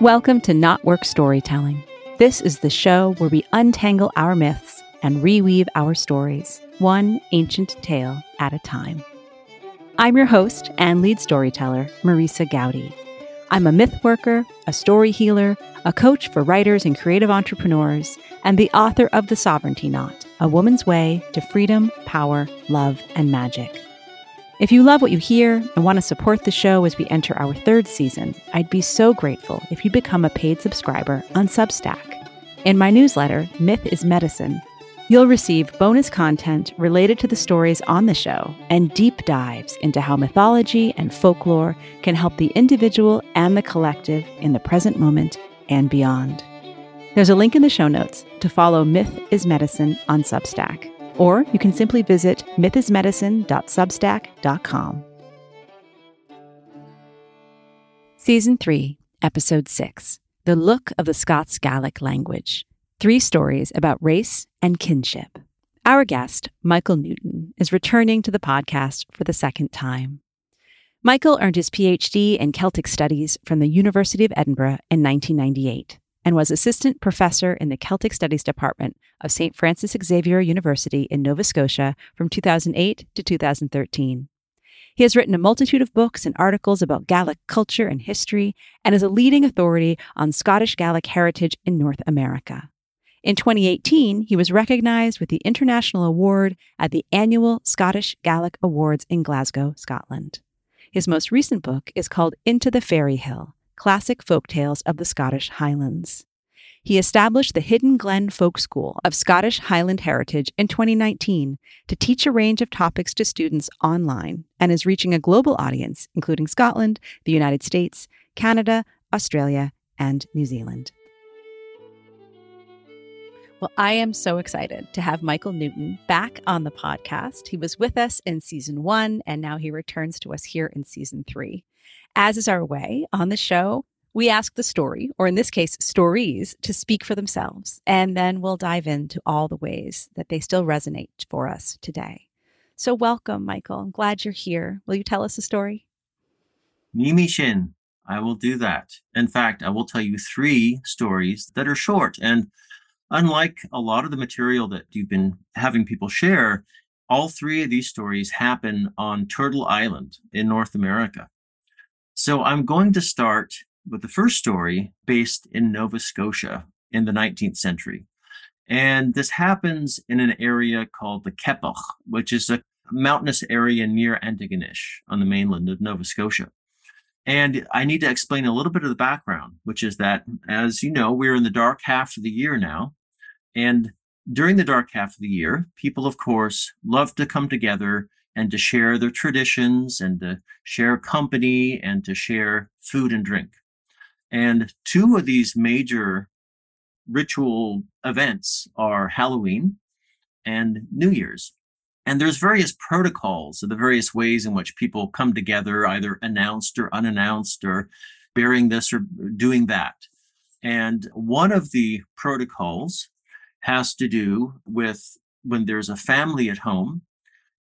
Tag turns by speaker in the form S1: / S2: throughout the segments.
S1: Welcome to KnotWork Storytelling. This is the show where we untangle our myths and reweave our stories, one ancient tale at a time. I'm your host and lead storyteller, Marisa Gowdy. I'm a myth worker, a story healer, a coach for writers and creative entrepreneurs, and the author of The Sovereignty Knot A Woman's Way to Freedom, Power, Love, and Magic. If you love what you hear and want to support the show as we enter our third season, I'd be so grateful if you become a paid subscriber on Substack. In my newsletter, Myth is Medicine, you'll receive bonus content related to the stories on the show and deep dives into how mythology and folklore can help the individual and the collective in the present moment and beyond. There's a link in the show notes to follow Myth is Medicine on Substack or you can simply visit mythismedicine.substack.com. Season 3, Episode 6 The Look of the Scots Gaelic Language. Three stories about race and kinship. Our guest, Michael Newton, is returning to the podcast for the second time. Michael earned his PhD in Celtic Studies from the University of Edinburgh in 1998 and was assistant professor in the Celtic Studies Department of St. Francis Xavier University in Nova Scotia from 2008 to 2013. He has written a multitude of books and articles about Gaelic culture and history and is a leading authority on Scottish Gaelic heritage in North America. In 2018, he was recognized with the International Award at the annual Scottish Gaelic Awards in Glasgow, Scotland. His most recent book is called Into the Fairy Hill classic folk tales of the Scottish Highlands. He established the Hidden Glen Folk School of Scottish Highland Heritage in 2019 to teach a range of topics to students online and is reaching a global audience, including Scotland, the United States, Canada, Australia, and New Zealand. Well, I am so excited to have Michael Newton back on the podcast. He was with us in season one, and now he returns to us here in season three. As is our way on the show, we ask the story, or in this case, stories, to speak for themselves. And then we'll dive into all the ways that they still resonate for us today. So, welcome, Michael. I'm glad you're here. Will you tell us a story?
S2: Mimi Shin, I will do that. In fact, I will tell you three stories that are short. And unlike a lot of the material that you've been having people share, all three of these stories happen on Turtle Island in North America. So I'm going to start with the first story based in Nova Scotia in the 19th century. And this happens in an area called the Keppoch, which is a mountainous area near Antigonish on the mainland of Nova Scotia. And I need to explain a little bit of the background, which is that, as you know, we're in the dark half of the year now. And during the dark half of the year, people, of course, love to come together and to share their traditions and to share company and to share food and drink. And two of these major ritual events are Halloween and New Year's. And there's various protocols of the various ways in which people come together, either announced or unannounced, or bearing this or doing that. And one of the protocols has to do with when there's a family at home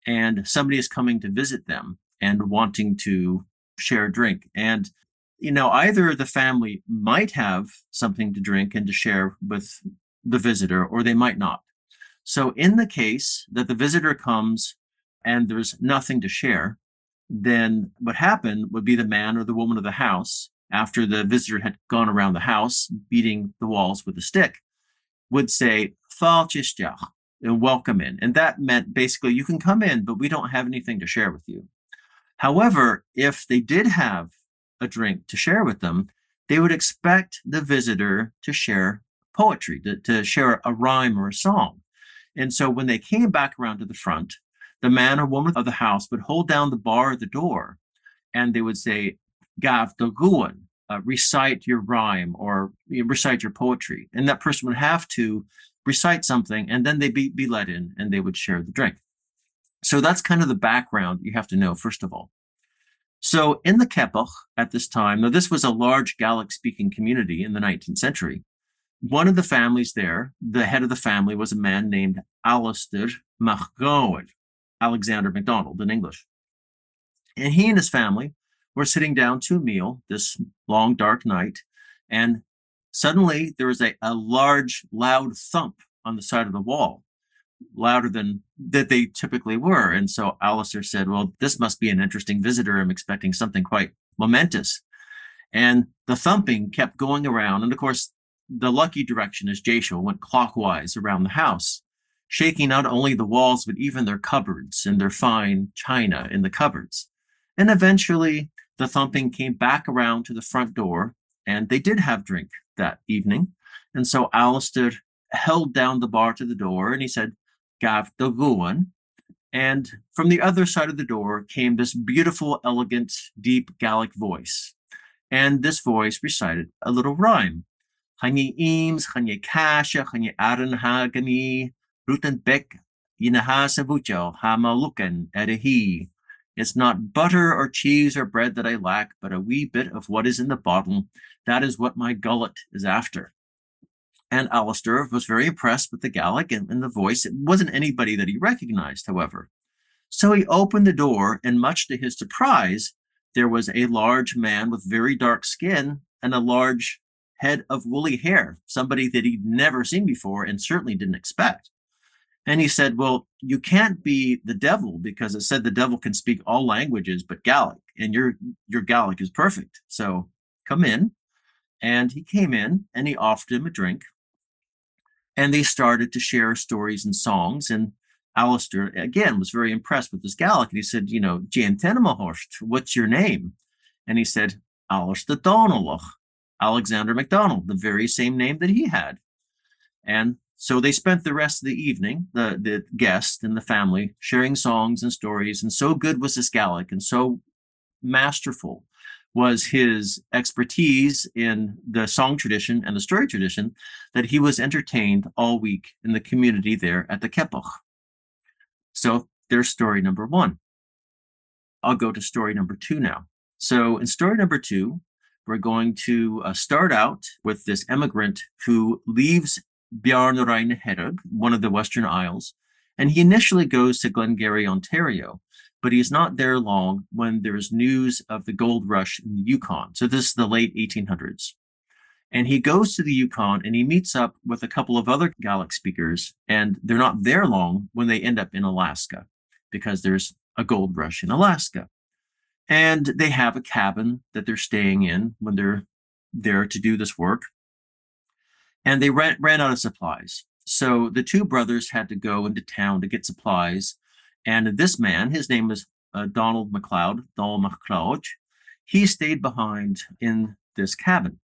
S2: and somebody is coming to visit them and wanting to share a drink. And, you know, either the family might have something to drink and to share with the visitor, or they might not. So, in the case that the visitor comes and there's nothing to share, then what happened would be the man or the woman of the house, after the visitor had gone around the house beating the walls with a stick, would say, welcome in. And that meant basically you can come in, but we don't have anything to share with you. However, if they did have a drink to share with them, they would expect the visitor to share poetry, to, to share a rhyme or a song. And so when they came back around to the front, the man or woman of the house would hold down the bar of the door and they would say, Gav Doguan, uh, recite your rhyme or recite your poetry. And that person would have to recite something, and then they'd be, be let in and they would share the drink. So that's kind of the background you have to know, first of all. So in the Keppoch at this time, now this was a large Gaelic speaking community in the 19th century. One of the families there, the head of the family was a man named Alistair MacGowan, Alexander MacDonald in English. And he and his family were sitting down to a meal this long, dark night And suddenly there was a, a large, loud thump on the side of the wall, louder than that they typically were. And so Alistair said, Well, this must be an interesting visitor. I'm expecting something quite momentous. And the thumping kept going around. And of course, the lucky direction, as Jaisho went clockwise around the house, shaking not only the walls, but even their cupboards and their fine china in the cupboards. And eventually, the thumping came back around to the front door, and they did have drink that evening. And so Alistair held down the bar to the door and he said, Gav the Guan. And from the other side of the door came this beautiful, elegant, deep Gaelic voice. And this voice recited a little rhyme. Chanye Eames, Chanye Kasha, Chanye Aran Hagani, Rutan Beck, Yinaha Savucho, Hama Lukan, Edahi. Er it's not butter or cheese or bread that I lack, but a wee bit of what is in the bottle. That is what my gullet is after. And Alistair was very impressed with the Gaelic and, and the voice. It wasn't anybody that he recognized, however. So he opened the door, and much to his surprise, there was a large man with very dark skin and a large head of woolly hair, somebody that he'd never seen before and certainly didn't expect. And he said, Well, you can't be the devil because it said the devil can speak all languages but Gaelic, and your your Gaelic is perfect. So come in. And he came in and he offered him a drink. And they started to share stories and songs. And Alistair, again, was very impressed with this Gaelic. And he said, You know, Jan Tennemahorst, what's your name? And he said, Alistair Donalach, Alexander MacDonald, the very same name that he had. And so they spent the rest of the evening, the, the guests and the family, sharing songs and stories. And so good was this Gaelic and so masterful was his expertise in the song tradition and the story tradition that he was entertained all week in the community there at the Keppoch. So there's story number one. I'll go to story number two now. So in story number two, we're going to uh, start out with this emigrant who leaves Bjarnrine Herog, one of the Western Isles, and he initially goes to Glengarry, Ontario, but he's not there long when there's news of the gold rush in the Yukon. So this is the late 1800s. And he goes to the Yukon and he meets up with a couple of other Gaelic speakers, and they're not there long when they end up in Alaska because there's a gold rush in Alaska. And they have a cabin that they're staying in when they're there to do this work and they ran, ran out of supplies. So the two brothers had to go into town to get supplies. And this man, his name was uh, Donald MacLeod, Donald MacLeod, he stayed behind in this cabin.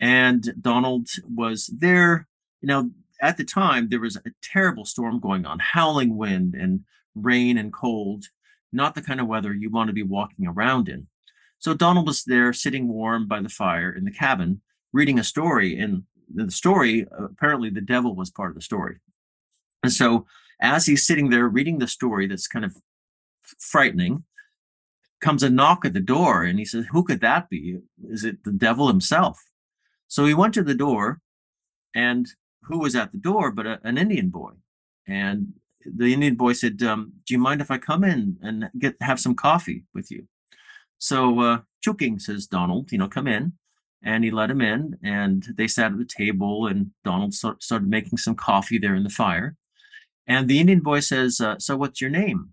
S2: And Donald was there. You know, at the time, there was a terrible storm going on, howling wind and rain and cold, not the kind of weather you want to be walking around in. So Donald was there sitting warm by the fire in the cabin, reading a story. And the story, apparently the devil was part of the story. And so as he's sitting there reading the story that's kind of frightening, comes a knock at the door and he says, Who could that be? Is it the devil himself? So he went to the door and who was at the door but a, an Indian boy. And the Indian boy said, um, Do you mind if I come in and get have some coffee with you? So uh, Chuking says, Donald, you know, come in and he let him in and they sat at the table and donald started making some coffee there in the fire and the indian boy says uh, so what's your name?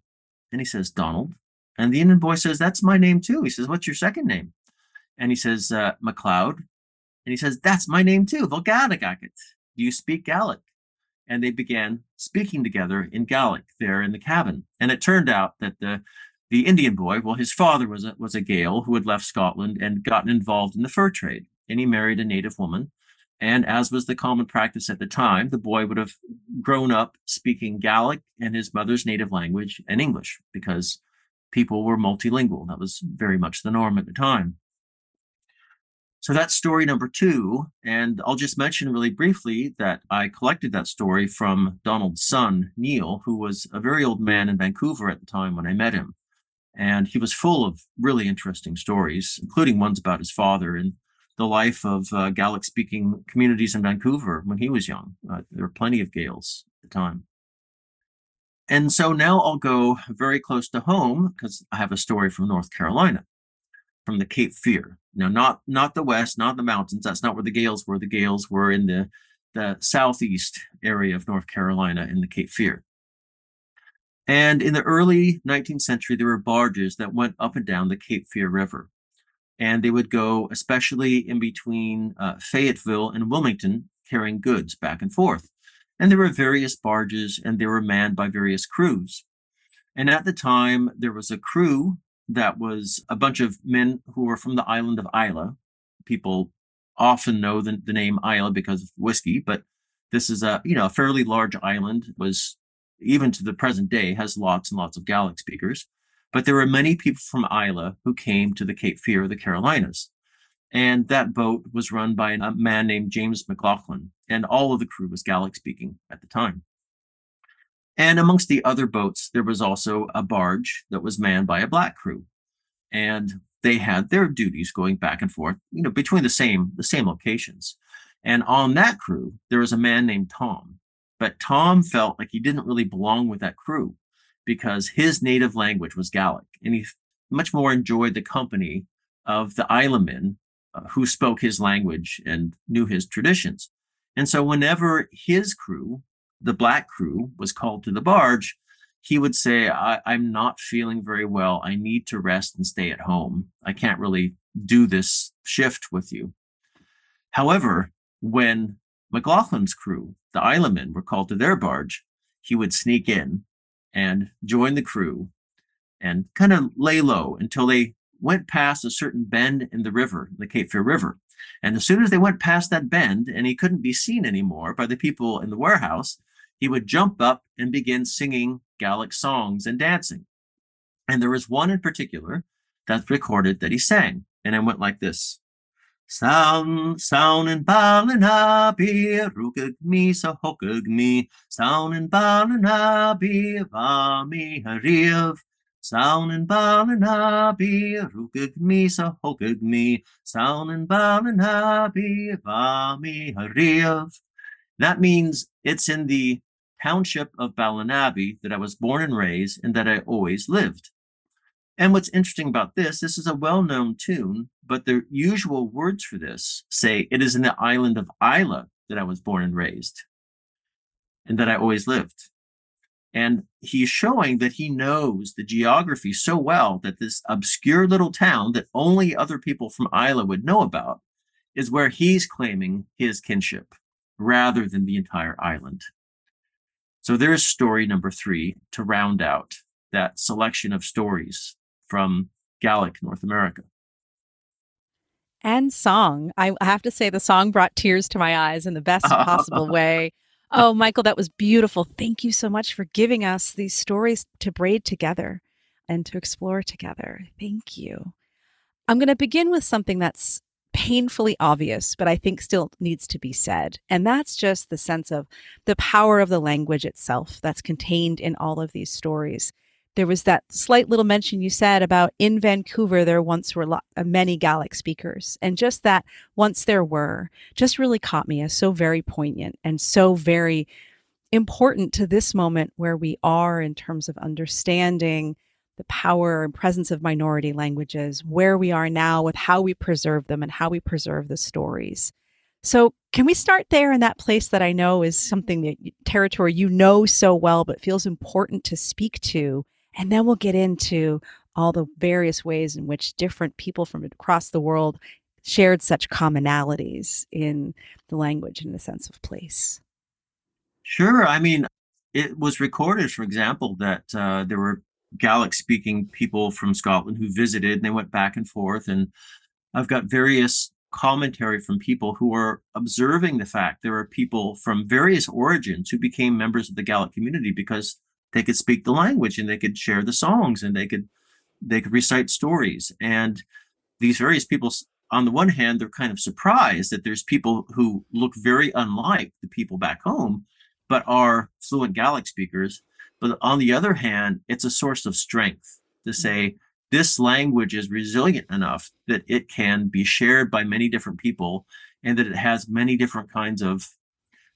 S2: And he says donald. And the indian boy says that's my name too. He says what's your second name? And he says uh, macleod and he says that's my name too Volgadagakit. do you speak gaelic? And they began speaking together in gaelic there in the cabin. And it turned out that the the Indian boy, well, his father was a, was a Gael who had left Scotland and gotten involved in the fur trade, and he married a native woman. And as was the common practice at the time, the boy would have grown up speaking Gaelic and his mother's native language and English because people were multilingual. That was very much the norm at the time. So that's story number two. And I'll just mention really briefly that I collected that story from Donald's son, Neil, who was a very old man in Vancouver at the time when I met him. And he was full of really interesting stories, including ones about his father and the life of uh, Gaelic speaking communities in Vancouver when he was young. Uh, there were plenty of Gaels at the time. And so now I'll go very close to home because I have a story from North Carolina. from the Cape Fear. Now, not not the west, not the mountains. That's not where the Gaels were. The Gaels were in the the southeast area of North Carolina in the Cape Fear. And in the early 19th century, there were barges that went up and down the Cape Fear River. And they would go, especially in between uh, Fayetteville and Wilmington, carrying goods back and forth. And there were various barges and they were manned by various crews. And at the time, there was a crew that was a bunch of men who were from the island of Islay. People often know the, the name Islay because of whiskey, but this is a you know a fairly large island. Was even to the present day has lots and lots of Gaelic speakers. But there were many people from Islay who came to the Cape Fear of the Carolinas. And that boat was run by a man named James McLaughlin, and all of the crew was Gaelic speaking at the time. And amongst the other boats, there was also a barge that was manned by a black crew. And they had their duties going back and forth, you know, between the same the same locations. And on that crew, there was a man named Tom. But Tom felt like he didn't really belong with that crew because his native language was Gaelic, and he much more enjoyed the company of the Islemen uh, who spoke his language and knew his traditions. And so, whenever his crew, the black crew, was called to the barge, he would say, I, am not feeling very well. I need to rest and stay at home. I can't really do this shift with you. However, when McLaughlin's crew, the Islemen, were called to their barge, he would sneak in and join the crew and kind of lay low until they went past a certain bend in the river, the Cape Fear River. And as soon as they went past that bend and he couldn't be seen anymore by the people in the warehouse, he would jump up and begin singing Gaelic songs and dancing. And there was one in particular that's recorded that he sang, and it went like this. Sound, sound and balanabi, rukag mi sa mi, sound and balanabi, vami hariv. Sound and balanabi, rukag mi sa hokag mi, sound and balanabi, vami hariv. That means it's in the township of Ballinaby that I was born and raised and that I always lived. And what's interesting about this, this is a well known tune, but the usual words for this say it is in the island of Islay that I was born and raised and that I always lived. And he's showing that he knows the geography so well that this obscure little town that only other people from Islay would know about is where he's claiming his kinship rather than the entire island. So there's story number three to round out that selection of stories from Gaelic North America.
S1: And song. I have to say, the song brought tears to my eyes in the best possible way. Oh, Michael, that was beautiful. Thank you so much for giving us these stories to braid together and to explore together. Thank you. I'm going to begin with something that's painfully obvious, but I think still needs to be said. And that's just the sense of the power of the language itself that's contained in all of these stories. There was that slight little mention you said about in Vancouver, there once were lot, uh, many Gaelic speakers. And just that once there were just really caught me as so very poignant and so very important to this moment where we are in terms of understanding the power and presence of minority languages, where we are now with how we preserve them and how we preserve the stories. So, can we start there in that place that I know is something that territory you know so well, but feels important to speak to? And then we'll get into all the various ways in which different people from across the world shared such commonalities in the language and the sense of place.
S2: Sure. I mean, it was recorded, for example, that uh, there were Gaelic speaking people from Scotland who visited and they went back and forth. And I've got various commentary from people who are observing the fact there are people from various origins who became members of the Gaelic community because they could speak the language and they could share the songs and they could they could recite stories. And these various people on the one hand, they're kind of surprised that there's people who look very unlike the people back home, but are fluent Gaelic speakers. But on the other hand, it's a source of strength to mm-hmm. say this language is resilient enough that it can be shared by many different people and that it has many different kinds of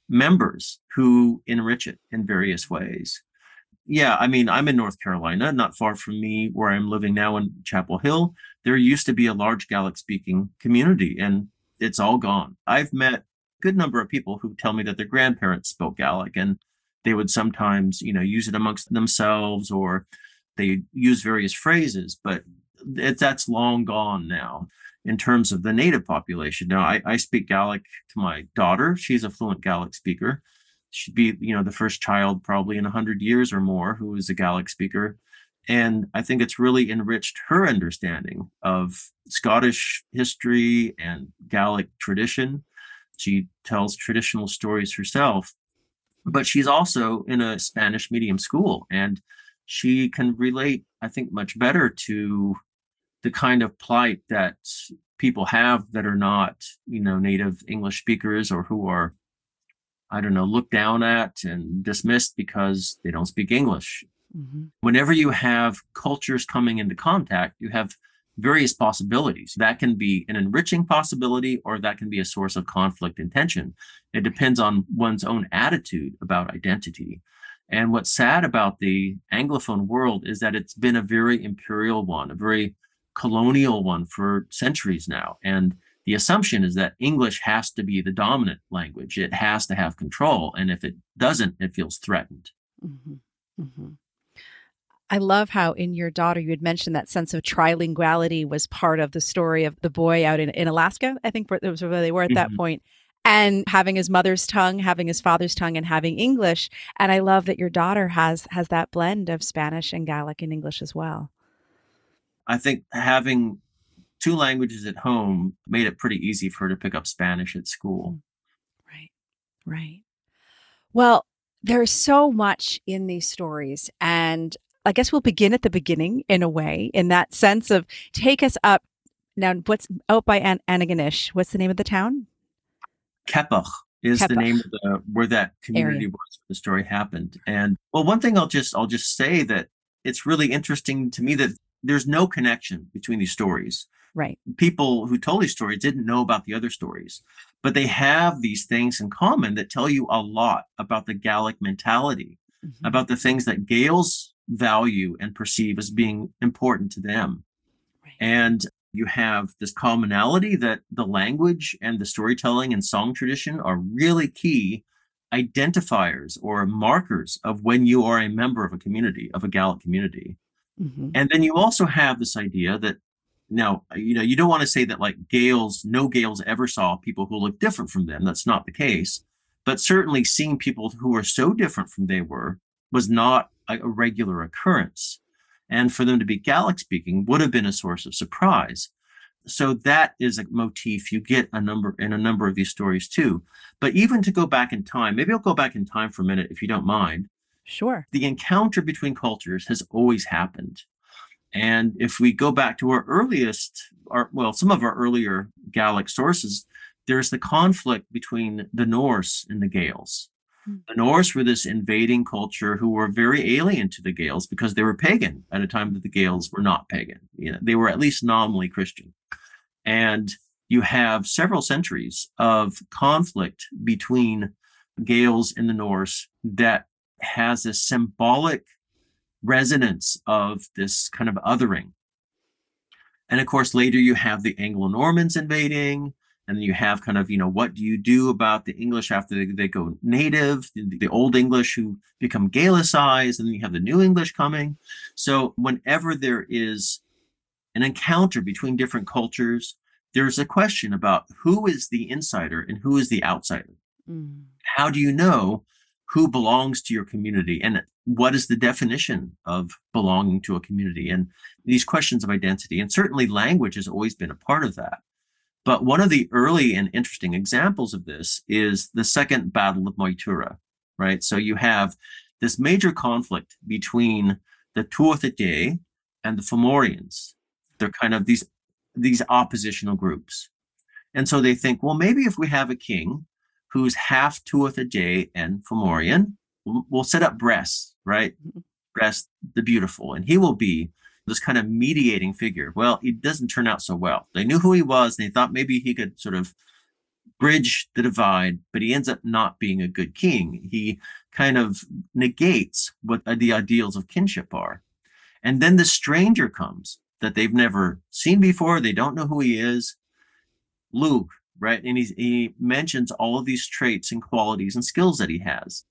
S2: members who enrich it in various ways. Yeah, I mean, I'm in North Carolina, not far from me, where I'm living now in Chapel Hill. There used to be a large Gaelic speaking community, and it's all gone. I've met a good number of people who tell me that their grandparents spoke Gaelic, and they would sometimes, you know, use it amongst themselves or they use various phrases, but it, that's long gone now in terms of the native population. Now, I, I speak Gaelic to my daughter. She's a fluent Gaelic speaker she'd be you know the first child probably in 100 years or more who is a Gaelic speaker and I think it's really enriched her understanding of Scottish history and Gaelic tradition. She tells traditional stories herself, but she's also in a Spanish medium school and she can relate, I think, much better to the kind of plight that people have that are not, you know, native English speakers or who are I don't know, looked down at and dismissed because they don't speak English. Mm-hmm. Whenever you have cultures coming into contact, you have various possibilities. That can be an enriching possibility or that can be a source of conflict and tension. It depends on one's own attitude about identity. And what's sad about the Anglophone world is that it's been a very imperial one, a very colonial one for centuries now. And the assumption is that English has to be the dominant language. It has to have control. And if it doesn't, it feels threatened. Mm-hmm.
S1: Mm-hmm. I love how in your daughter you had mentioned that sense of trilinguality was part of the story of the boy out in, in Alaska. I think it was where they were at that mm-hmm. point. And having his mother's tongue, having his father's tongue, and having English. And I love that your daughter has has that blend of Spanish and Gaelic and English as well.
S2: I think having two languages at home made it pretty easy for her to pick up Spanish at school. Mm.
S1: Right, right. Well, there's so much in these stories. And I guess we'll begin at the beginning in a way, in that sense of take us up. Now, what's out by An- Antigonish? What's the name of the town?
S2: Keppoch is Keppoch. the name of the where that community Area. was where the story happened. And well, one thing I'll just I'll just say that it's really interesting to me that there's no connection between these stories.
S1: Right.
S2: People who told these stories didn't know about the other stories, but they have these things in common that tell you a lot about the Gaelic mentality, mm-hmm. about the things that Gaels value and perceive as being important to them. Right. And you have this commonality that the language and the storytelling and song tradition are really key identifiers or markers of when you are a member of a community, of a Gaelic community. Mm-hmm. And then you also have this idea that now, uh, you know, you don't want to say that like Gaels no Gaels ever saw people who look different from them. That's not the case. But certainly seeing people who are so different from they were was not a, a regular occurrence. And for them to be Gaelic speaking would have been a source of surprise. So that is a motif you get a number in a number of these stories too. But even to go back in time, maybe I'll go back in time for a minute if you don't mind.
S1: Sure.
S2: The encounter between cultures has always happened. And if we go back to our earliest, our, well, some of our earlier Gaelic sources, there's the conflict between the Norse and the Gaels. Hmm. The Norse were this invading culture who were very alien to the Gaels because they were pagan at a time that the Gaels were not pagan. You know, they were at least nominally Christian. And you have several centuries of conflict between Gaels and the Norse that has a symbolic resonance of this kind of othering. And of course, later you have the Anglo Normans invading, and then you have kind of, you know, what do you do about the English after they, they go native, the, the Old English who become Gaelicized, and then you have the New English coming. So whenever there is an encounter between different cultures, there's a question about who is the insider and who is the outsider. Mm. How do you know who belongs to your community and what is the definition of belonging to a community? And these questions of identity and certainly language has always been a part of that. But one of the early and interesting examples of this is the second battle of Moytura, right? So you have this major conflict between the Tuatha and the Fomorians. They're kind of these these oppositional groups. And so they think well maybe if we have a king who's half Tuatha and Fomorian. We'll, set up Bress, right? Mm-hmm. Bress the Beautiful, and he will be this kind of mediating figure. Well, it doesn't turn out so well. They knew who he was, and they thought maybe he could sort of bridge the divide, but he ends up not being a good king. He kind of negates what the ideals of kinship are. And then the stranger comes that they've never seen before. They don't know who he is. Lugh, right? And he's, he mentions all of these traits and qualities and skills that he has.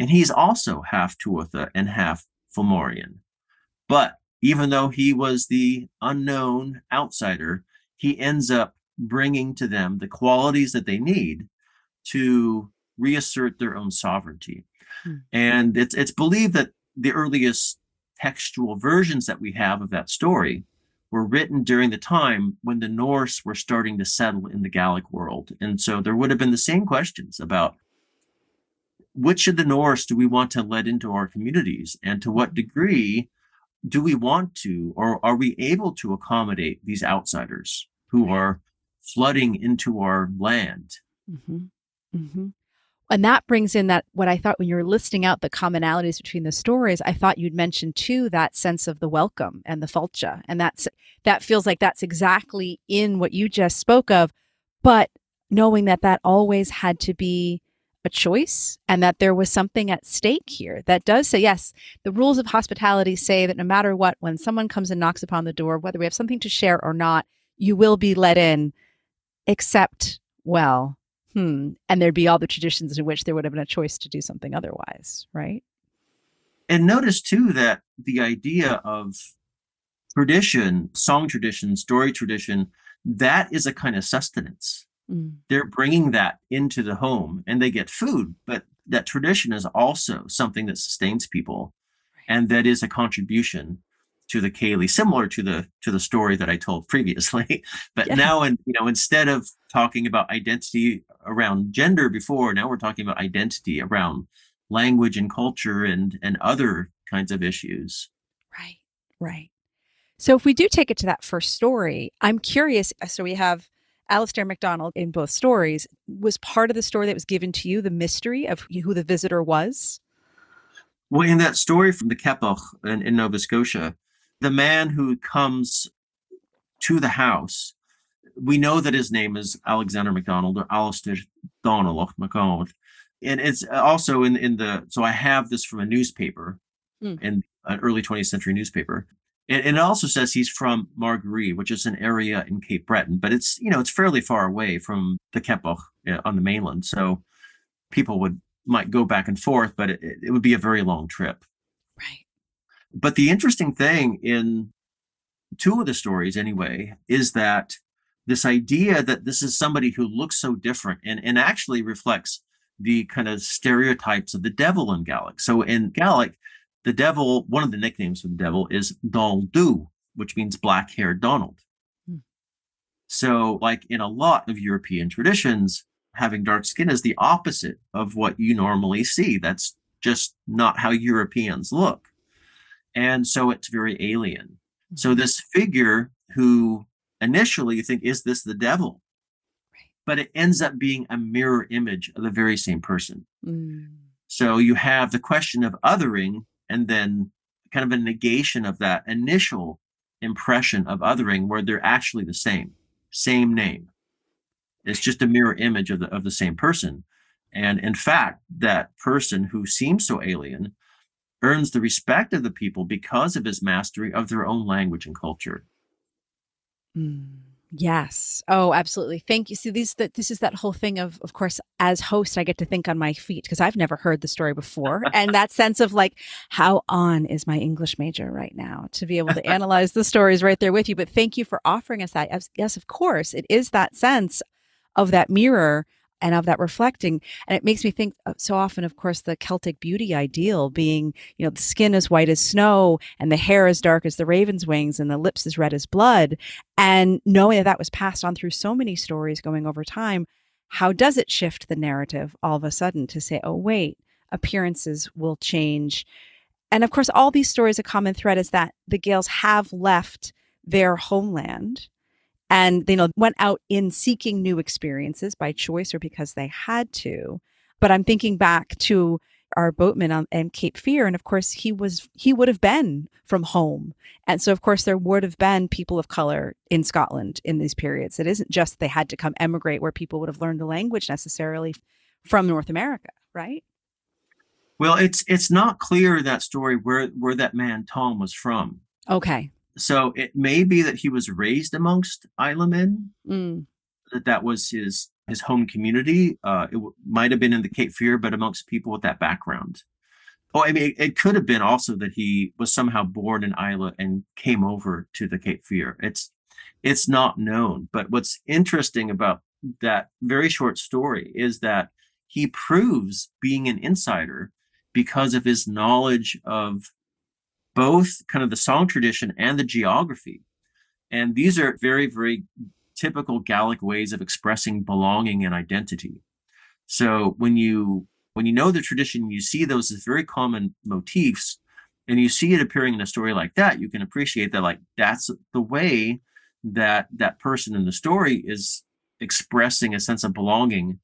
S2: And he's also half Tuatha and half Fomorian. But even though he was the unknown outsider, he ends up bringing to them the qualities that they need to reassert their own sovereignty. Hmm. And it's it's believed that the earliest textual versions that we have of that story were written during the time when the Norse were starting to settle in the Gaelic world. And so there would have been the same questions about which of the Norse do we want to let into our communities and to what degree do we want to or are we able to accommodate these outsiders who are flooding into our land?
S1: Mm-hmm. Mm-hmm. And that brings in that what I thought when you were listing out the commonalities between the stories, I thought you'd mention too that sense of the welcome and the fulcha. And that's that feels like that's exactly in what you just spoke of, but knowing that that always had to be a choice and that there was something at stake here that does say yes the rules of hospitality say that no matter what when someone comes and knocks upon the door whether we have something to share or not you will be let in except well hmm and there'd be all the traditions in which there would have been a choice to do something otherwise right?
S2: And notice too that the idea of tradition song tradition story tradition that is a kind of sustenance Mm. They're bringing that into the home and they get food, but that tradition is also something that sustains people and that is a contribution to the ceilidh, similar to the to the story that I told previously. but yeah. now, and you know, instead of talking about identity around gender before, now we're talking about identity around language and culture and and other kinds of issues.
S1: Right, right. So if we do take it to that first story, I'm curious. So we have Alastair MacDonald in both stories was part of the story that was given to you, the mystery of who the visitor was?
S2: Well, in that story from the Keppoch in, in Nova Scotia, the man who comes to the house, we know that his name is Alexander MacDonald or Alastair Donald MacDonald. And it's also in, in the, so I have this from a newspaper, mm. in an early 20th century newspaper. And, and it also says he's from Margaree, which is an area in Cape Breton, but it's you know it's fairly far away from the Keppoch on the mainland. So people would might go back and forth, but it, it would be a very long trip.
S1: Right.
S2: But the interesting thing in two of the stories, anyway, is that this idea that this is somebody who looks so different and, and actually reflects the kind of stereotypes of the devil in Gaelic. So in Gaelic, the devil, one of the nicknames for the devil is Daldu, which means black haired Donald. Hmm. So, like in a lot of European traditions, having dark skin is the opposite of what you normally see. That's just not how Europeans look. And so it's very alien. So, this figure who initially you think, is this the devil? But it ends up being a mirror image of the very same person. Mm. So you have the question of othering and then kind of a negation of that initial impression of othering where they're actually the same same name. It's just a mirror image of the of the same person. And in fact that person who seems so alien earns the respect of the people because of his mastery of their own language and culture.
S1: Mm. Yes. Oh, absolutely. Thank you. See, these that this is that whole thing of, of course, as host, I get to think on my feet because I've never heard the story before, and that sense of like, how on is my English major right now to be able to analyze the stories right there with you. But thank you for offering us that. Yes, of course, it is that sense of that mirror and of that reflecting. And it makes me think uh, so often, of course, the Celtic beauty ideal being, you know, the skin as white as snow and the hair as dark as the raven's wings and the lips as red as blood. And knowing that that was passed on through so many stories going over time, how does it shift the narrative all of a sudden to say, oh, wait, appearances will change? And of course, all these stories, a common thread is that the Gaels have left their homeland and you know went out in seeking new experiences by choice or because they had to but i'm thinking back to our boatman on and Cape Fear, and of course he was he would have been from home, and so of course there would have been people of color in Scotland in these periods. It isn't just they had to come emigrate where people would have learned the language necessarily from North America, right?
S2: Well, it's it's not clear that story where where that man Tom was from.
S1: Okay.
S2: So it may be that he was raised amongst Islamen,
S1: Mm.
S2: that that was his his home community. Uh, it w- might have been in the Cape Fear, but amongst people with that background. Oh, I mean, it, it could have been also that he was somehow born in Islay and came over to the Cape Fear. It's it's not known. But what's interesting about that very short story is that he proves being an insider because of his knowledge of both kind of the song tradition and the geography. And these are very, very typical Gaelic ways of expressing belonging and identity. So when you when you know the tradition, you see those as very common motifs, and you see it appearing in a story like that, you can appreciate that like that's the way that that person in the story is expressing a sense of belonging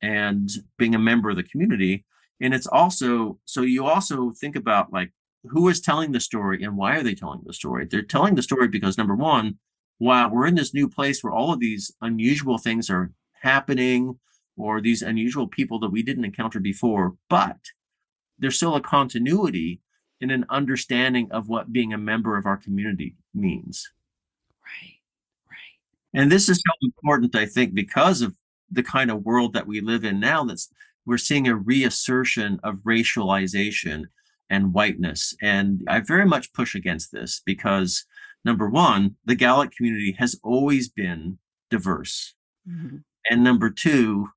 S2: and being a member of the community. And it's also so you also think about like who is telling the story and why are they telling the story? They're telling the story because number one, wow, we're in this new place where all of these unusual things are happening or these unusual people that we didn't encounter before, but there's still a continuity in an understanding of what being a member of our community means.
S1: Right. Right.
S2: And this is so important, I think, because of the kind of world that we live in now that's we're seeing a reassertion of racialization and whiteness. And I very much push against this because number one, the Gaelic community has always been diverse.
S1: Mhm.
S2: And number two,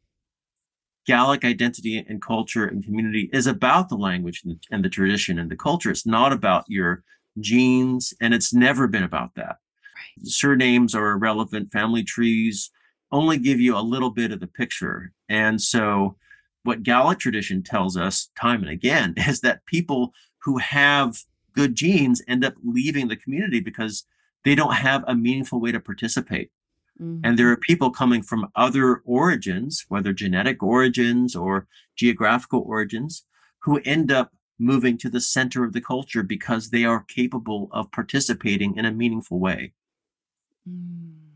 S2: Gaelic identity and culture and community is about the language and, and the tradition and the culture. It's not about your genes, and it's never been about that.
S1: Right.
S2: Surnames are irrelevant. Family trees only give you a little bit of the picture. And so, what Gaelic tradition tells us time and again is that people who have good genes end up leaving the community because they don't have a meaningful way to participate.
S1: Mhm.
S2: And there are people coming from other origins, whether genetic origins or geographical origins, who end up moving to the center of the culture because they are capable of participating in a meaningful way.
S1: Mm.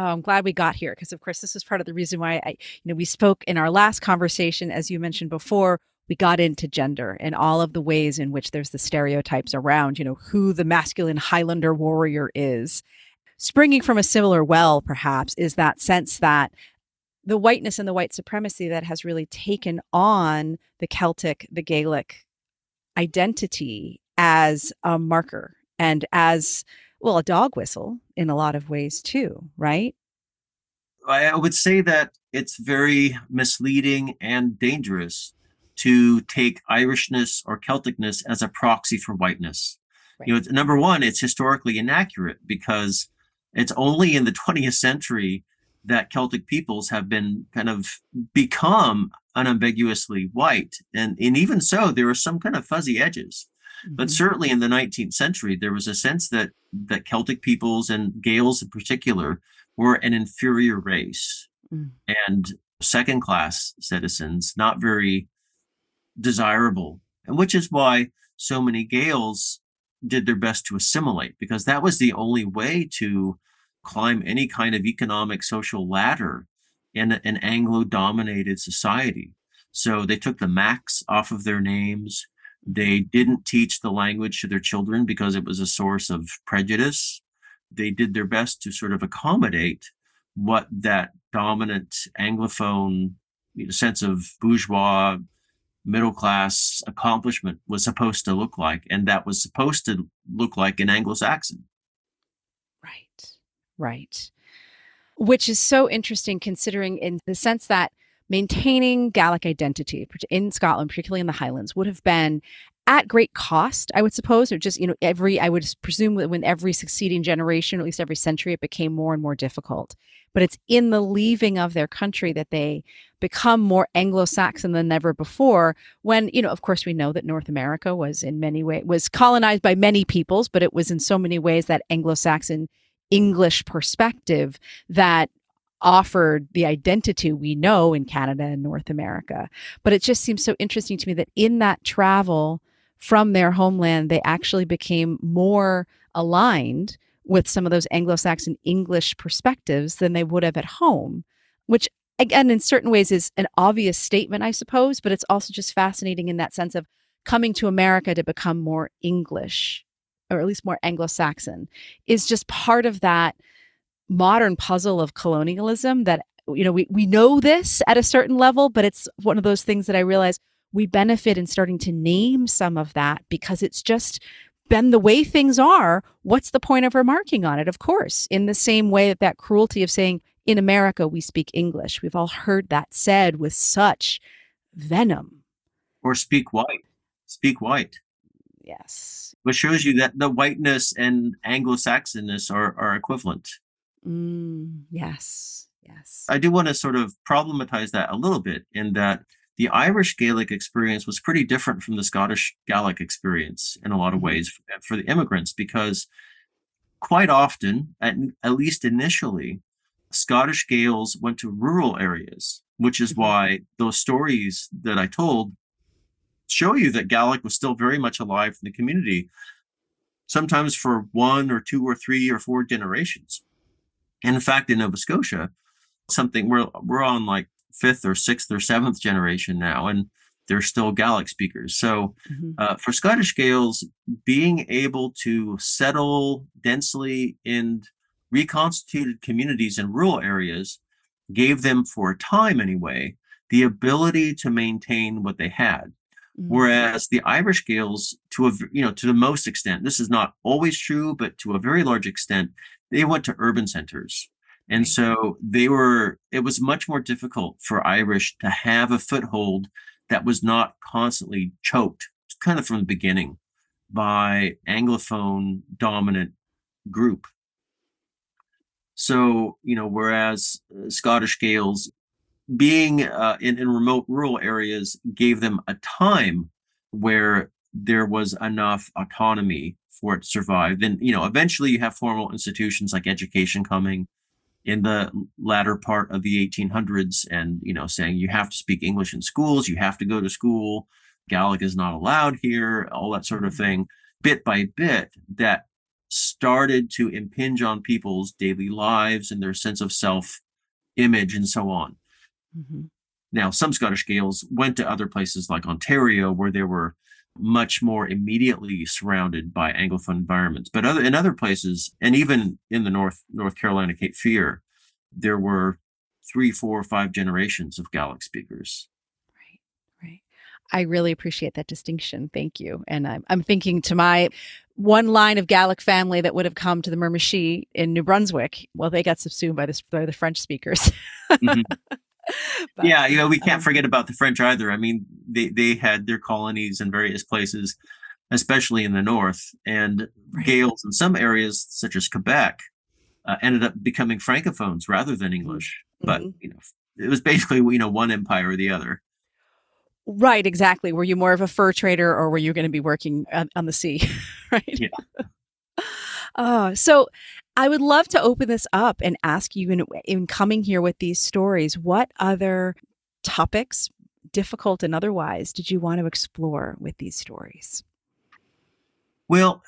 S1: Oh, I'm glad we got here because, of course, this is part of the reason why I, you know, we spoke in our last conversation, as you mentioned before, we got into gender and all of the ways in which there's the stereotypes around, you know, who the masculine Highlander warrior is. Springing from a similar well, perhaps, is that sense that the whiteness and the white supremacy that has really taken on the Celtic, the Gaelic identity as a marker and as well a dog whistle in a lot of ways too right
S2: I would say that it's very misleading and dangerous to take Irishness or Celticness as a proxy for whiteness. You know, number one, it's historically inaccurate because it's only in the 20th century that Celtic peoples have been kind of become unambiguously white. And, and even so, there are some kind of fuzzy edges. But
S1: Mhm.
S2: certainly in the 19th century, there was a sense that that Celtic peoples and Gaels in particular were an inferior race
S1: Mm.
S2: and second class citizens, not very desirable. And which is why so many Gaels did their best to assimilate, because that was the only way to climb any kind of economic social ladder in an Anglo dominated society. So they took the Macs off of their names. They didn't teach the language to their children because it was a source of prejudice. They did their best to sort of accommodate what that dominant Anglophone you know, sense of bourgeois, middle class accomplishment was supposed to look like. And that was supposed to look like an Anglo Saxon.
S1: Right. Right. Which is so interesting considering in the sense that maintaining Gaelic identity in Scotland, particularly in the Highlands, would have been at great cost, I would suppose, or just, you know, every, I would presume when every succeeding generation, or at least every century, it became more and more difficult. But it's in the leaving of their country that they become more Anglo Saxon than ever before. When, you know, of course, we know that North America was in many ways, was colonized by many peoples, but it was in so many ways that Anglo Saxon English perspective that offered the identity we know in Canada and North America. But it just seems so interesting to me that in that travel from their homeland, they actually became more aligned with some of those Anglo Saxon English perspectives than they would have at home, which again, in certain ways, is an obvious statement, I suppose, but it's also just fascinating in that sense of coming to America to become more English or at least more Anglo Saxon is just part of that modern puzzle of colonialism that you know we, we know this at a certain level but it's one of those things that i realize we benefit in starting to name some of that because it's just been the way things are. What's the point of remarking on it? Of course in the same way that that cruelty of saying in america we speak english. We've all heard that said with such venom.
S2: Or speak white. Speak white.
S1: Yes.
S2: Which shows you that the whiteness and anglo-saxonness are, are equivalent
S1: Mm, yes, yes.
S2: I do want to sort of problematize that a little bit in that the Irish Gaelic experience was pretty different from the Scottish Gaelic experience in a lot of mm-hmm. ways for the immigrants because quite often, at, at least initially, Scottish Gaels went to rural areas, which is mm-hmm. why those stories that I told show you that Gaelic was still very much alive in the community, sometimes for one or two or three or four generations. And in fact, in Nova Scotia, something we're we're on like fifth or sixth or seventh generation now, and they're still Gaelic speakers. So mm-hmm. uh, for Scottish Gaels, being able to settle densely in reconstituted communities in rural areas gave them, for a time anyway, the ability to maintain what they had. Mm-hmm. Whereas the Irish Gaels, to a you know to the most extent, this is not always true, but to a very large extent, they went to urban centers. And so they were, it was much more difficult for Irish to have a foothold that was not constantly choked, kind of from the beginning, by Anglophone dominant group. So, you know, whereas uh, Scottish Gaels being uh, in, in remote rural areas gave them a time where there was enough autonomy for it to survive. Then, you know, eventually you have formal institutions like education coming in the latter part of the 1800s and, you know, saying you have to speak English in schools, you have to go to school, Gaelic is not allowed here, all that sort of mm-hmm. thing. Bit by bit, that started to impinge on people's daily lives and their sense of self image and so on. Mm-hmm. Now, some Scottish Gaels went to other places like Ontario where there were much more immediately surrounded by Anglophone environments. But other in other places, and even in the North North Carolina Cape Fear, there were three, four, five generations of Gaelic speakers.
S1: Right, right. I really appreciate that distinction. Thank you. And I'm, I'm thinking to my one line of Gaelic family that would have come to the Miramichi in New Brunswick. Well, they got subsumed by the, by the French speakers. mm-hmm.
S2: but, yeah, you know, we can't um, forget about the French either. I mean, they they had their colonies in various places, especially in the north, and right. Gaels in some areas, such as Quebec, uh, ended up becoming francophones rather than English. Mm-hmm. But you know, it was basically you know one empire or the other.
S1: Right, exactly. Were you more of a fur trader, or were you going to be working on, on the sea? right.
S2: Yeah.
S1: Oh, so I would love to open this up and ask you in, in coming here with these stories, what other topics, difficult and otherwise, did you want to explore with these stories?
S2: Well,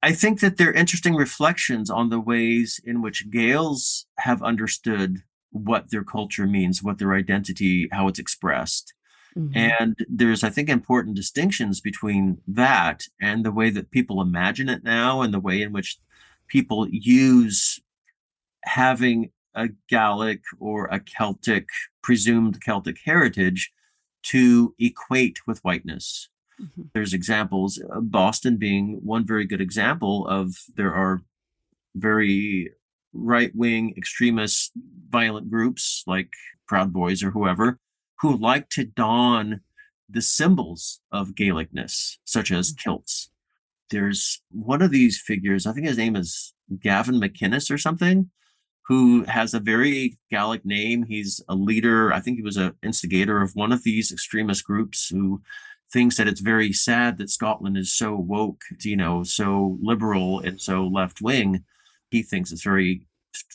S2: I think that they're interesting reflections on the ways in which Gaels have understood what their culture means, what their identity, how it's expressed. Mm-hmm. And there's, I think, important distinctions between that and the way that people imagine it now and the way in which people use having a Gaelic or a Celtic, presumed Celtic heritage to equate with whiteness. Mm-hmm. There's examples, uh, Boston being one very good example of there are very right wing extremist violent groups like Proud Boys or whoever who like to don the symbols of Gaelicness, such as kilts there's one of these figures, I think his name is Gavin McInnes or something, who has a very Gaelic name. He's a leader. I think he was an instigator of one of these extremist groups who thinks that it's very sad that Scotland is so woke, you know, so liberal and so left wing. He thinks it's very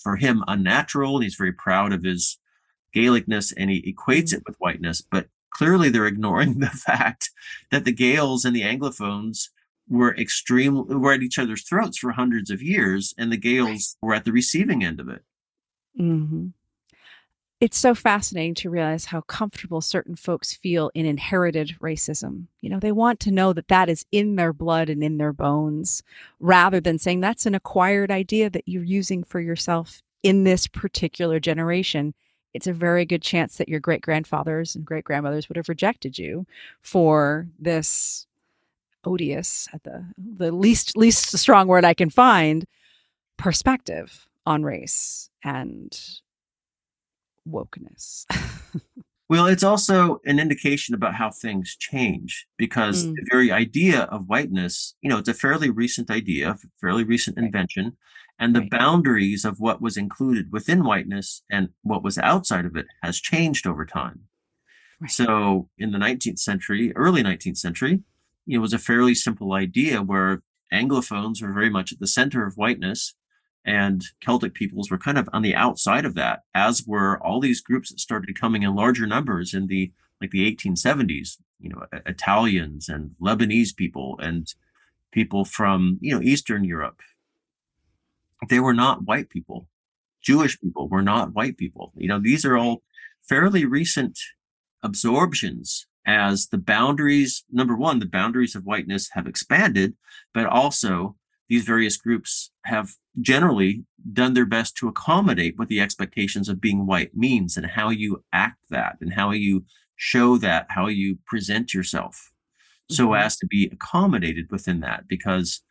S2: for him unnatural and he's very proud of his Gaelicness and he equates it with whiteness. But clearly they're ignoring the fact that the Gaels and the Anglophones were extreme were at each other's throats for hundreds of years and the Gaels were at the receiving end of it.
S1: Mm-hmm. It's so fascinating to realize how comfortable certain folks feel in inherited racism. You know, they want to know that that is in their blood and in their bones, rather than saying that's an acquired idea that you're using for yourself in this particular generation. It's a very good chance that your great grandfathers and great grandmothers would have rejected you for this odious, at the the least least strong word I can find, perspective on race and wokeness.
S2: well, it's also an indication about how things change because mm. the very idea of whiteness, you know, it's a fairly recent idea, fairly recent right. invention, and the right. boundaries of what was included within whiteness and what was outside of it has changed over time. Right. So, in the 19th century, early 19th century, it was a fairly simple idea where Anglophones were very much at the center of whiteness and Celtic peoples were kind of on the outside of that, as were all these groups that started coming in larger numbers in the like the 1870s. You know, Italians and Lebanese people and people from you know Eastern Europe. They were not white people. Jewish people were not white people. You know, these are all fairly recent absorptions as the boundaries. Number one, the boundaries of whiteness have expanded, but also these various groups have generally done their best to accommodate what the expectations of being white means and how you act that and how you show that, how you present yourself so mm-hmm. as to be accommodated within that. Because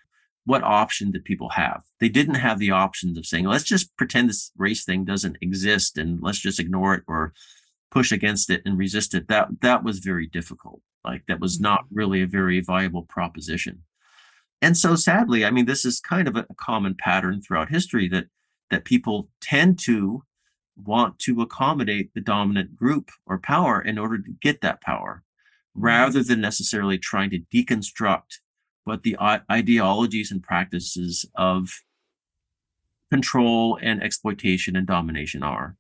S2: what option did people have? They didn't have the options of saying, let's just pretend this race thing doesn't exist and let's just ignore it or push against it and resist it. That that was very difficult. Like that was not mm-hmm. really a very viable proposition and so sadly i mean this is kind of a common pattern throughout history that that people tend to want to accommodate the dominant group or power in order to get that power mm-hmm. rather than necessarily trying to deconstruct what the ideologies and practices of control and exploitation and domination are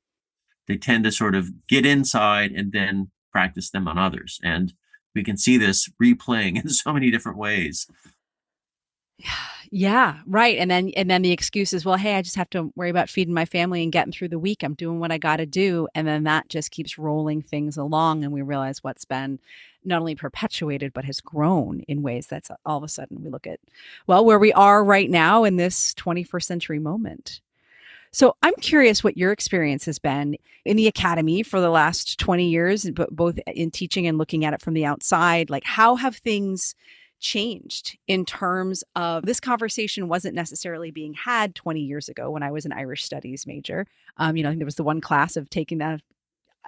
S2: they tend to sort of get inside and then practice them on others and we can see this replaying in so many different ways
S1: yeah, right. And then and then the excuse is, well, hey, I just have to worry about feeding my family and getting through the week. I'm doing what I got to do, and then that just keeps rolling things along, and we realize what's been not only perpetuated but has grown in ways that's all of a sudden we look at well where we are right now in this 21st century moment. So I'm curious what your experience has been in the academy for the last 20 years, but both in teaching and looking at it from the outside. Like, how have things changed in terms of this conversation wasn't necessarily being had 20 years ago when I was an Irish studies major. Um, you know, there was the one class of taking that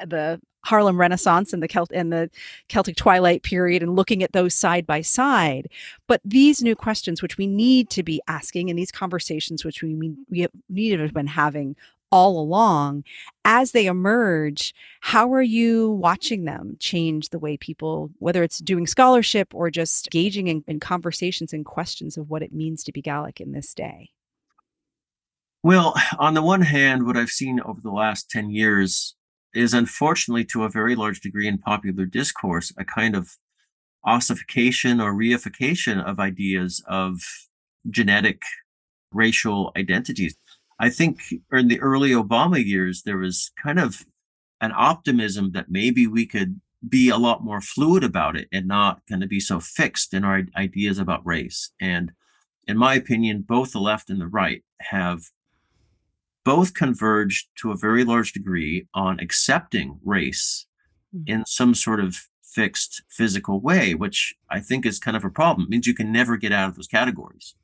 S1: the Harlem Renaissance and the Celt and the Celtic Twilight period and looking at those side by side. But these new questions, which we need to be asking, and these conversations, which we we need to have been having all along as they emerge how are you watching them change the way people whether it's doing scholarship or just engaging in, in, conversations and questions of what it means to be gaelic in this day
S2: well on the one hand what i've seen over the last 10 years is unfortunately to a very large degree in popular discourse a kind of ossification or reification of ideas of genetic racial identities I think in the early Obama years, there was kind of an optimism that maybe we could be a lot more fluid about it and not going to be so fixed in our ideas about race. And in my opinion, both the left and the right have both converged to a very large degree on accepting race mm-hmm. in some sort of fixed physical way, which I think is kind of a problem. It means you can never get out of those categories,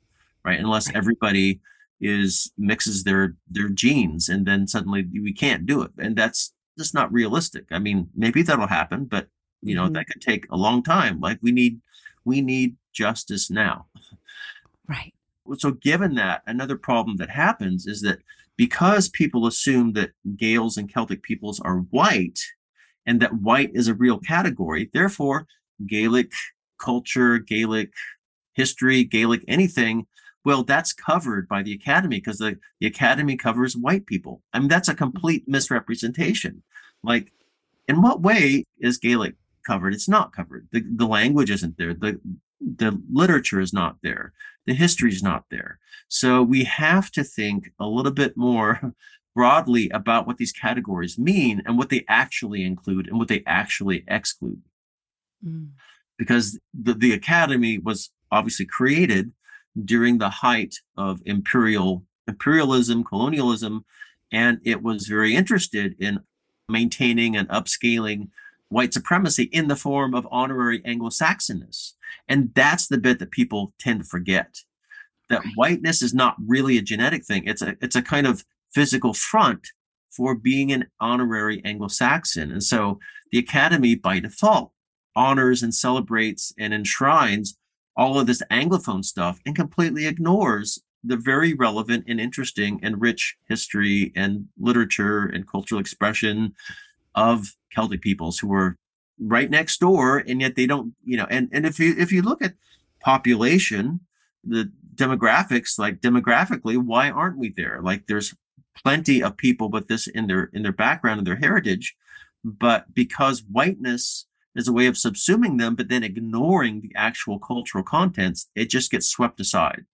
S2: right? Unless everybody is mixes their their genes and then suddenly we can't do it and that's just not realistic i mean maybe that'll happen but you know mm-hmm. that could take a long time like we need we need justice now
S1: right
S2: so given that another problem that happens is that because people assume that gaels and celtic peoples are white and that white is a real category therefore gaelic culture gaelic history gaelic anything Well, that's covered by the academy because the, the academy covers white people. I mean, that's a complete misrepresentation. Like, in what way is Gaelic covered? It's not covered. The, the language isn't there. The, the literature is not there. The history is not there. So we have to think a little bit more broadly about what these categories mean and what they actually include and what they actually exclude. Mm. Because the, the academy was obviously created during the height of imperial imperialism, colonialism, and it was very interested in maintaining and upscaling white supremacy in the form of honorary Anglo-Saxonness. And that's the bit that people tend to forget. That whiteness is not really a genetic thing. It's a it's a kind of physical front for being an honorary Anglo-Saxon. And so the Academy by default honors and celebrates and enshrines all of this Anglophone stuff and completely ignores the very relevant and interesting and rich history and literature and cultural expression of Celtic peoples who were right next door, and yet they don't, you know, and, and if you if you look at population, the demographics, like demographically, why aren't we there? Like there's plenty of people with this in their in their background and their heritage, but because whiteness is a way of subsuming them, but then ignoring the actual cultural contents, it just gets swept aside.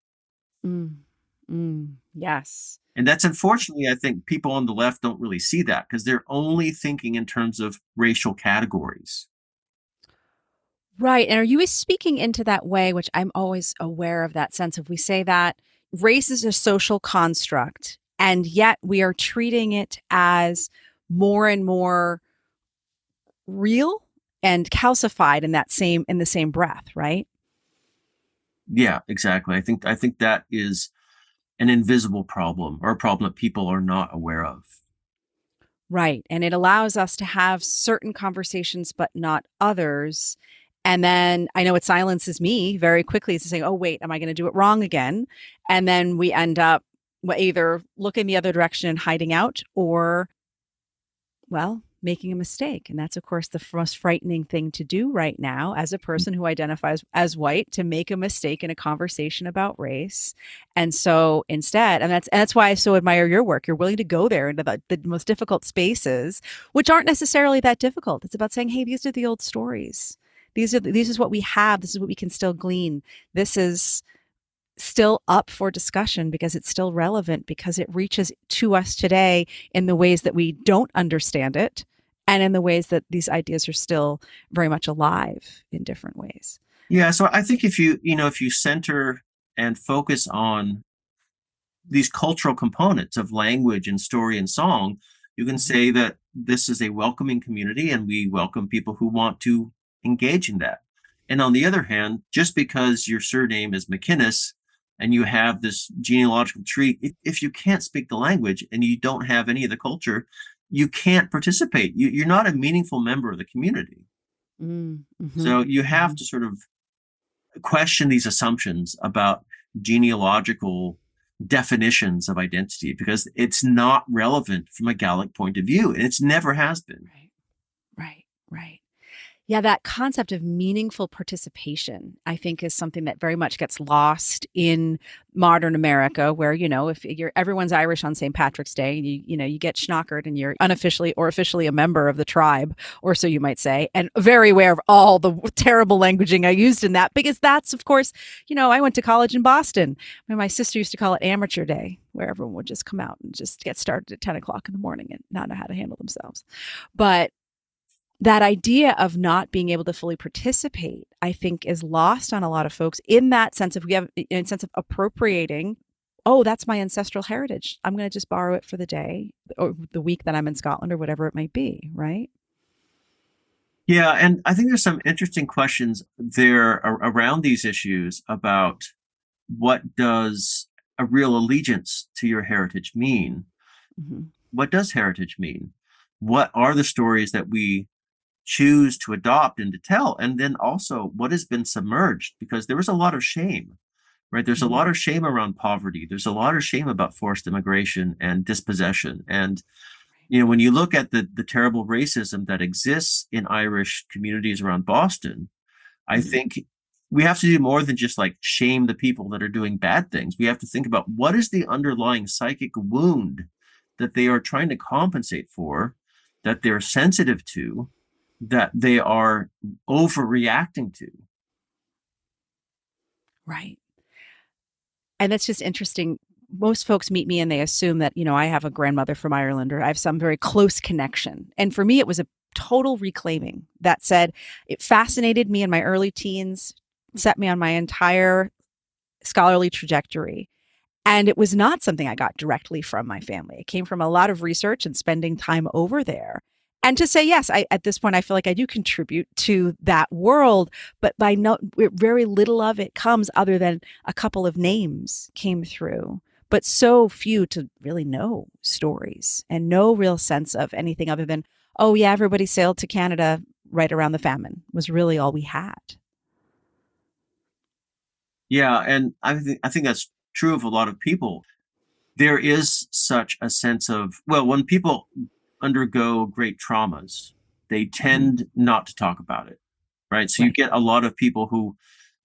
S1: Mm. Mm. Yes.
S2: And that's unfortunately, I think people on the left don't really see that because they're only thinking in terms of racial categories.
S1: Right. And are you speaking into that way, which I'm always aware of that sense of we say that race is a social construct, and yet we are treating it as more and more real and calcified in that same in the same breath, right?
S2: Yeah, exactly. I think I think that is an invisible problem or a problem that people are not aware of.
S1: Right. And it allows us to have certain conversations, but not others. And then I know it silences me very quickly to saying, oh, wait, am I going to do it wrong again? And then we end up either looking the other direction and hiding out or, well, making a mistake. And that's, of course, the most frightening thing to do right now as a mm. person who identifies as white to make a mistake in a conversation about race. And so instead, and that's, and that's why I so admire your work. You're willing to go there into the, the most difficult spaces, which aren't necessarily that difficult. It's about saying, hey, these are the old stories. These are, these is what we have. This is what we can still glean. This is, still up for discussion because it's still relevant because it reaches to us today in the ways that we don't understand it and in the ways that these ideas are still very much alive in different ways.
S2: Yeah, so I think if you, you know, if you center and focus on these cultural components of language and story and song, you can say mm-hmm. that this is a welcoming community and we welcome people who want to engage in that. And on the other hand, just because your surname is McInnes and you have this genealogical tree, if you can't speak the language and you don't have any of the culture, you can't participate. You, are not a meaningful member of the community. Mm-hmm. So you have mm-hmm. to sort of question these assumptions about genealogical definitions of identity because it's not relevant from a Gaelic point of view, and it's never has been.
S1: Right, right, right. Yeah, that concept of meaningful participation, I think, is something that very much gets lost in modern America, where you know, if you're everyone's Irish on St. Patrick's Day, you you know, you get schnockered and you're unofficially or officially a member of the tribe, or so you might say, and very aware of all the terrible languaging I used in that, because that's, of course, you know, I went to college in Boston, my sister used to call it Amateur Day, where everyone would just come out and just get started at ten o'clock in the morning and not know how to handle themselves, but that idea of not being able to fully participate, I think, is lost on a lot of folks in that sense of we have in sense of appropriating. Oh, that's my ancestral heritage. I'm going to just borrow it for the day or the week that I'm in Scotland or whatever it might be, right?
S2: Yeah, and I think there's some interesting questions there around these issues about what does a real allegiance to your heritage mean? Mm-hmm. What does heritage mean? What are the stories that we choose to adopt and to tell and then also what has been submerged because there was a lot of shame right there's mm-hmm. a lot of shame around poverty there's a lot of shame about forced immigration and dispossession and you know when you look at the the terrible racism that exists in irish communities around boston i mm-hmm. think we have to do more than just like shame the people that are doing bad things. We have to think about what is the underlying psychic wound that they are trying to compensate for, that they're sensitive to, that they are overreacting to.
S1: Right. And that's just interesting. Most folks meet me and they assume that, you know, I have a grandmother from Ireland or I have some very close connection. And for me, it was a total reclaiming that said it fascinated me in my early teens, set me on my entire scholarly trajectory. And it was not something I got directly from my family. It came from a lot of research and spending time over there. And to say, yes, I, at this point, I feel like I do contribute to that world, but by no, very little of it comes other than a couple of names came through, but so few to really know stories and no real sense of anything other than, oh, yeah, everybody sailed to Canada right around the famine was really all we had.
S2: Yeah, and I think I think that's true of a lot of people. There is such a sense of well, when people undergo great traumas, they tend mm-hmm. not to talk about it, right? So right. you get a lot of people who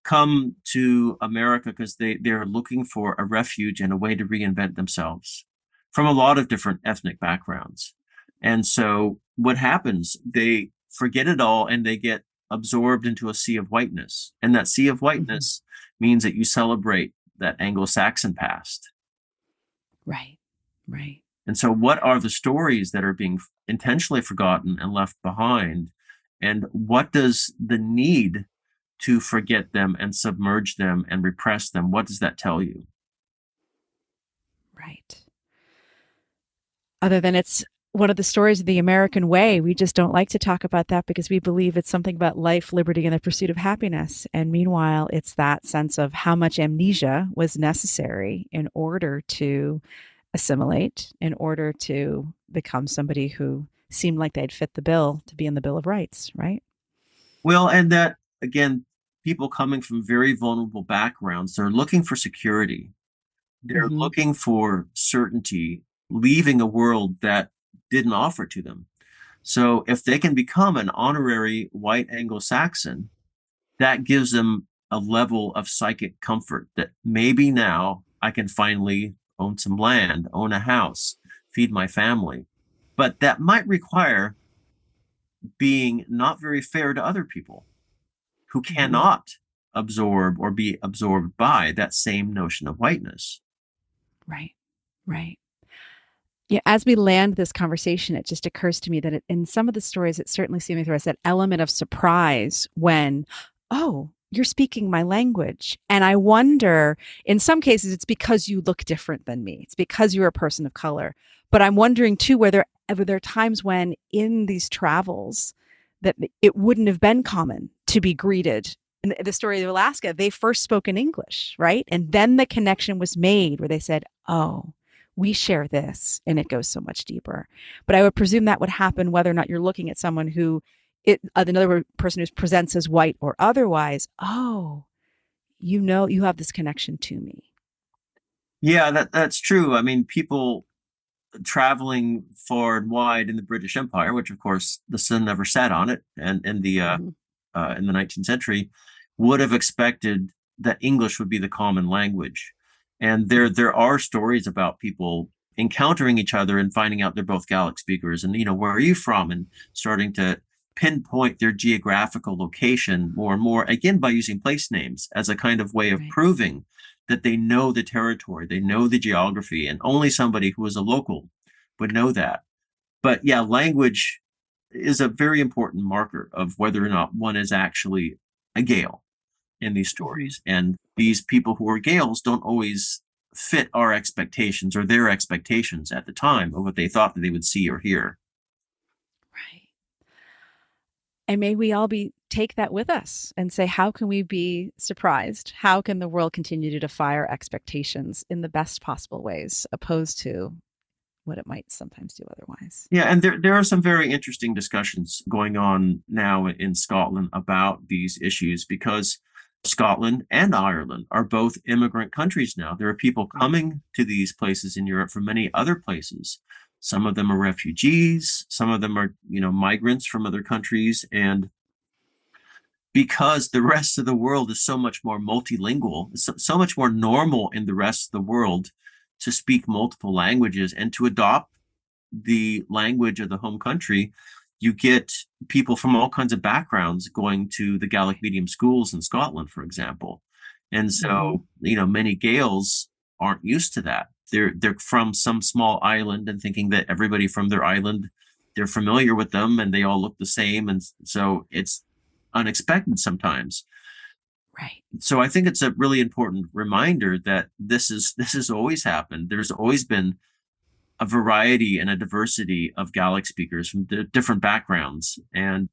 S2: come to America because they they're looking for a refuge and a way to reinvent themselves from a lot of different ethnic backgrounds. And so what happens? They forget it all and they get absorbed into a sea of whiteness. And that sea of mm-hmm. whiteness mm-hmm. means that you celebrate that Anglo-Saxon past.
S1: Right. Right.
S2: And so, what are the stories that are being intentionally forgotten and left behind? And what does the need to forget them and submerge them and repress them, what does that tell you?
S1: Right. Other than it's one of the stories of the American way, we just don't like to talk about that because we believe it's something about life, liberty, and the pursuit of happiness. And meanwhile, it's that sense of how much amnesia was necessary in order to assimilate in order to become somebody who seemed like they'd fit the bill to be in the Bill of Rights, right?
S2: Well, and that again, people coming from very vulnerable backgrounds, they're looking for security. They're mm-hmm. looking for certainty, leaving a world that didn't offer to them. So if they can become an honorary white Anglo Saxon, that gives them a level of psychic comfort that maybe now I can finally own some land, own a house, feed my family. But that might require being not very fair to other people who mm-hmm. cannot absorb or be absorbed by that same notion of whiteness.
S1: Right, right. Yeah, as we land this conversation, it just occurs to me that it, in some of the stories, it certainly seems to us that element of surprise when, oh, you're speaking my language. And I wonder, in some cases, it's because you look different than me. It's because you're a person of color. But I'm wondering too whether there are times when in these travels that it wouldn't have been common to be greeted. In the story of Alaska, they first spoke in English, right? And then the connection was made where they said, oh, we share this and it goes so much deeper. But I would presume that would happen whether or not you're looking at someone who it uh, another person who presents as white or otherwise oh you know you have this connection to me.
S2: Yeah that that's true. I mean people traveling far and wide in the british empire which of course the sun never sat on it and in the uh, mm-hmm. uh, in the 19th century would have expected that english would be the common language. And there there are stories about people encountering each other and finding out they're both Gaelic speakers and you know where are you from? and starting to pinpoint their geographical location more and more, again, by using place names as a kind of way of right. proving that they know the territory, they know the geography, and only somebody who is a local would know that. But yeah, language is a very important marker of whether or not one is actually a Gael in these mm-hmm. stories. And these people who are Gaels don't always fit our expectations or their expectations at the time of what they thought that they would see or hear.
S1: And may we all be take that with us and say, how can we be surprised? How can the world continue to defy our expectations in the best possible ways, opposed to what it might sometimes do otherwise?
S2: Yeah, and there there are some very interesting discussions going on now in Scotland about these issues because Scotland and Ireland are both immigrant countries now. There are people coming to these places in Europe from many other places some of them are refugees. Some of them are, you know, migrants from other countries. And because the rest of the world is so much more multilingual, so, so much more normal in the rest of the world to speak multiple languages and to adopt the language of the home country, you get people from all kinds of backgrounds going to the Gaelic medium schools in Scotland, for example. And so, mm-hmm. you know, many Gaels aren't used to that. They're they're from some small island and thinking that everybody from their island they're familiar with them and they all look the same and so it's unexpected sometimes.
S1: Right.
S2: So I think it's a really important reminder that this is this has always happened. There's always been a variety and a diversity of Gaelic speakers from different backgrounds, and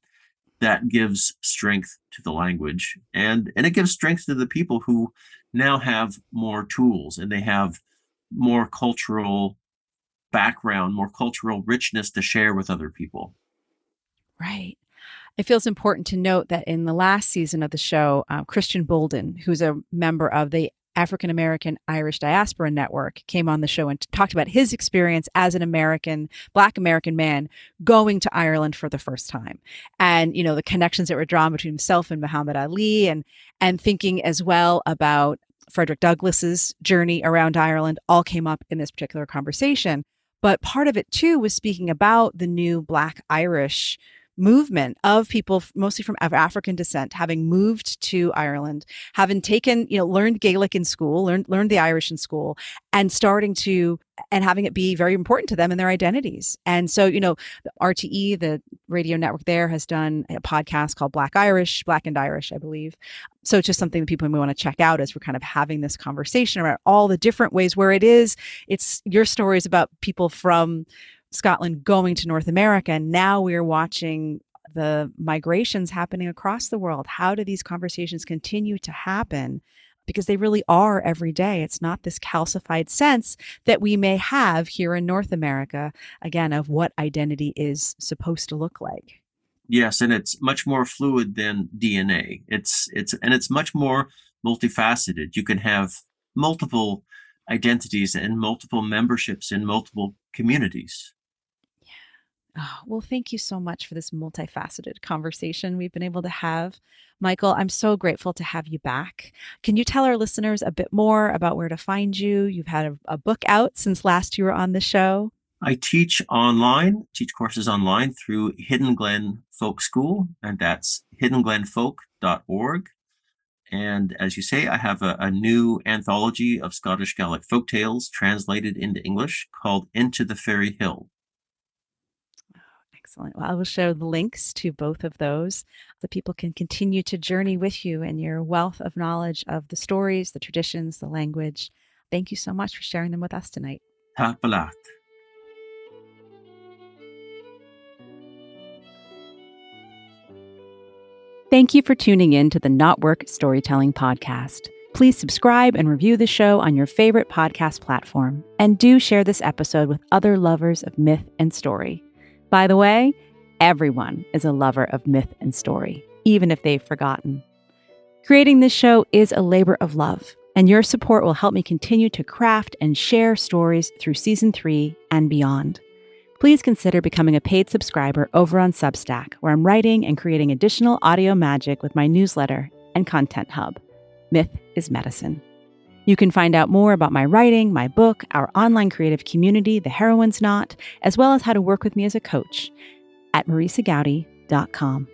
S2: that gives strength to the language, and and it gives strength to the people who now have more tools and they have more cultural background, more cultural richness to share with other people.
S1: Right. It feels important to note that in the last season of the show, uh, Christian Bolden, who's a member of the African American Irish Diaspora Network, came on the show and talked about his experience as an American, Black American man going to Ireland for the first time, and you know the connections that were drawn between himself and Muhammad Ali, and and thinking as well about Frederick Douglass's journey around Ireland, all came up in this particular conversation. But part of it too was speaking about the new Black Irish movement of people mostly from African descent having moved to Ireland, having taken, you know, learned Gaelic in school, learned learned the Irish in school, and starting to and having it be very important to them and their identities. And so, you know, RTE, the radio network there, has done a podcast called Black Irish, Black and Irish, I believe. So it's just something that people may want to check out as we're kind of having this conversation about all the different ways where it is. It's your stories about people from Scotland going to North America. And now we're watching the migrations happening across the world. How do these conversations continue to happen? Because they really are every day. It's not this calcified sense that we may have here in North America, again, of what identity is supposed to look like.
S2: Yes, and it's much more fluid than DNA. It's it's and it's much more multifaceted. You can have multiple identities and multiple memberships in multiple communities.
S1: Oh, well, thank you so much for this multifaceted conversation we've been able to have. Michael, I'm so grateful to have you back. Can you tell our listeners a bit more about where to find you? You've had a, a book out since last you were on the show.
S2: I teach online, teach courses online through Hidden Glen Folk School, and that's hiddenglenfolk.org. And as you say, I have a, a new anthology of Scottish Gaelic folk tales translated into English called Into the Fairy Hill.
S1: Excellent. Well, I will share the links to both of those so people can continue to journey with you and your wealth of knowledge of the stories, the traditions, the language. Thank you so much for sharing them with us tonight.
S2: Tapadh leat.
S1: Thank you for tuning in to the KnotWork Storytelling Podcast. Please subscribe and review the show on your favorite podcast platform. And do share this episode with other lovers of myth and story. By the way, everyone is a lover of myth and story, even if they've forgotten. Creating this show is a labor of love, and your support will help me continue to craft and share stories through season three and beyond. Please consider becoming a paid subscriber over on Substack, where I'm writing and creating additional audio magic with my newsletter and content hub. Myth is medicine. You can find out more about my writing, my book, our online creative community, The Heroine's Knot, as well as how to work with me as a coach at marisagoudy.com.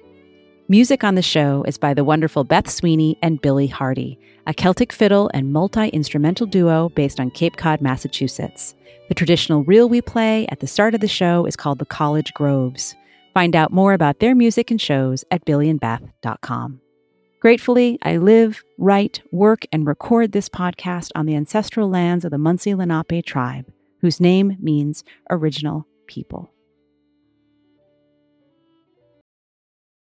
S1: Music on the show is by the wonderful Beth Sweeney and Billy Hardy, a Celtic fiddle and multi instrumental duo based on Cape Cod, Massachusetts. The traditional reel we play at the start of the show is called the College Groves. Find out more about their music and shows at billyandbeth.com. Gratefully, I live, write, work, and record this podcast on the ancestral lands of the Munsee Lenape tribe, whose name means original people.